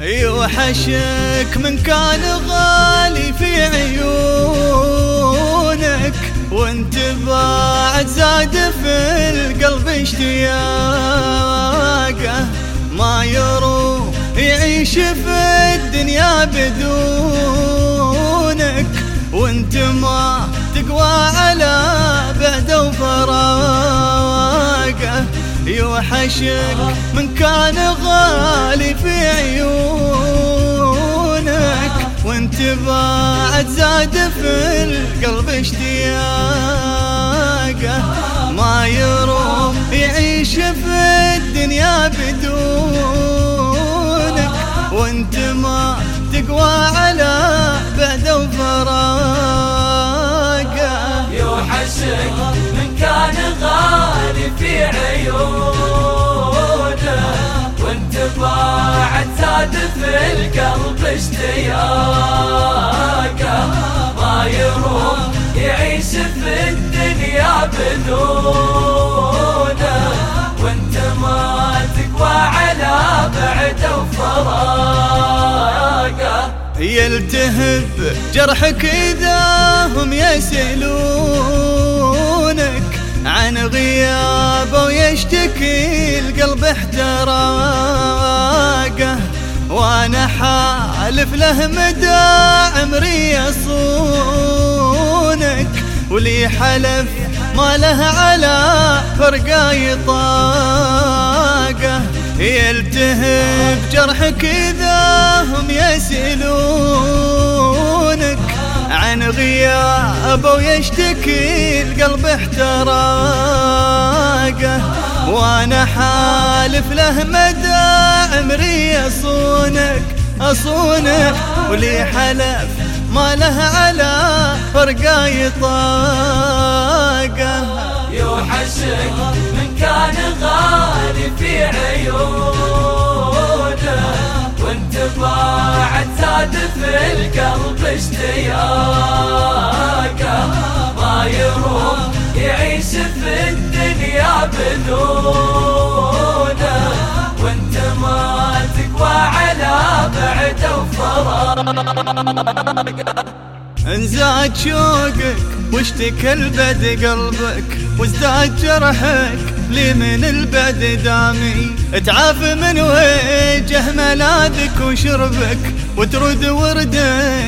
يوحشك من كان غالي في عيونك وانت بعد زاد في القلب اشتياقه. ما يروح يعيش في الدنيا بدونك يوحشك من كان غالي في عيونك وانت بعد زاد في القلب اشتياقه. ما يروم يعيش في الدنيا بدونك وانت ما تقوى على بعد وفراقه. يوحشك من كان غالي في عيونه زاد في القلب اشتياقه. ما يروم يعيش في الدنيا بدونه وانت ما تقوى على بعد وفراقه. يلتهب جرحك إذا هم يسألونك عن غيابه ويشتكي القلب احتراقه وأنا حالف له مدى عمري يصونك ولي حلف ما له على فرقه يطاقه يلتهب جرحك إذا هم يسألونك عن غيابه ويشتكي القلب احتراقه. وأنا حالف له مدى عمري أصونك. اصونك ولي حلف ما له على فرقة يطاقه. يوحشك من كان غالي في عيونه. وانت بعد زاد في القلب اشتياقه. ما يروم يعيش في الدنيا بدونه وانت ما تقوى على بعد وفراقه انزاد شوقك واشتكى البد قلبك وازداد جرحك لي من البعد دامي. تعافى من وجه ملاذك وشربك وترد ورد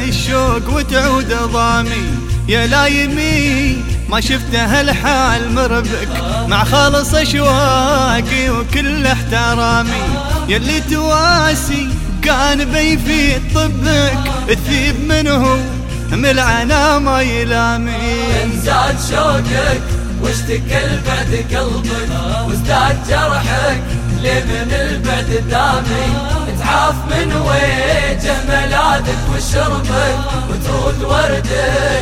الشوق وتعود ضامي. يا لايمي ما شفت هالحال مربك مع خالص أشواقي وكل احترامي. يلي تواسي كان بيفي طبك تثيب منه ملعنا ما يلامي. انزاد شوقك واشتكى البعد قلبك وازداد جرحك. ليه من البعد دامي تعاف من وجه ملاذك وشربك وترود ورد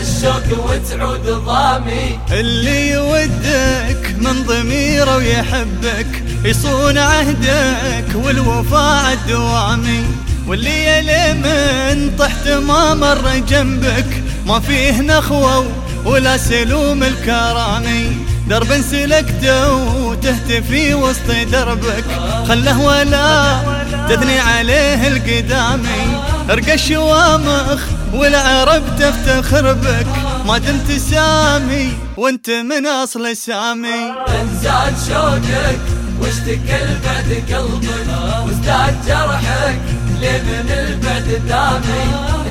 الشوق وتعود ضامي اللي يودك من ضميره ويحبك يصون عهدك والوفاء الدوامي. واللي يلي من طحت ما مر جنبك ما فيه نخوة ولا سلوم الكرامي. درب سلكته وتهتفي وسط دربك. خله ولا تثني عليه القدامي ارقى الشوامخ والعرب تفتخر بك ما دمت سامي وانت من أصل سامي. انزاد شوقك واشتكى البعد قلبك وازداد جرحك ليه من البعد دامي؟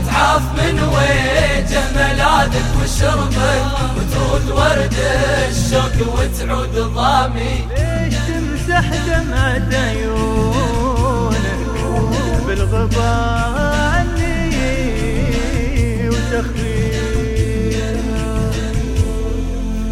تعاف من وجه ضامي ليش تمسح دمعة عيونك بالغباء عني وتخفيها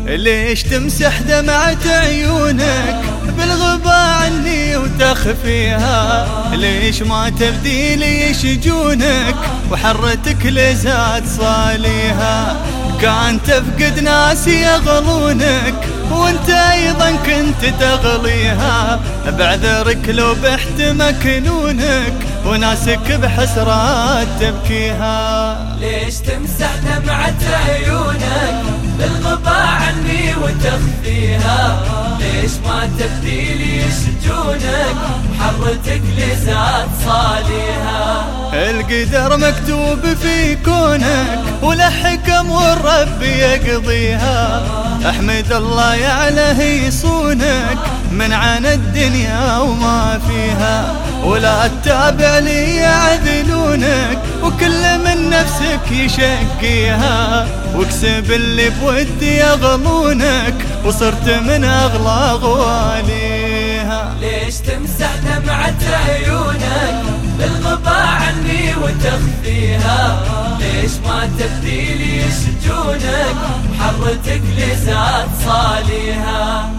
ليش تمسح دمعة عيونك بالغباء عني وتخفيها؟ ليش ما تبدي لي شجونك وحرتك لزاد صاليها؟ كان تفقد ناس يغلونك وانت أيضا كنت تغليها بعذرك لو بحت مكنونك وناسك بحسرات تبكيها. ليش تمسح دمعة عيونك بالغباء عني وتخفيها؟ ليش ما تبديلي يشجونك حرتك لزاد صاليها؟ القدر مكتوب في كونك ولا حكم والرب يقضيها. أحمد الله يعله يصونك من عن الدنيا وما فيها. ولا تتابع لي يعذلونك وكل من نفسك يشقيها. واكسب اللي بودي يغلونك وصرت من أغلى غواليها. ليش تمسح دمعة عيونك؟ بالغبا عني وتخفيها. ليش ما تبديلي يشجونك حرتك لزاد صاليها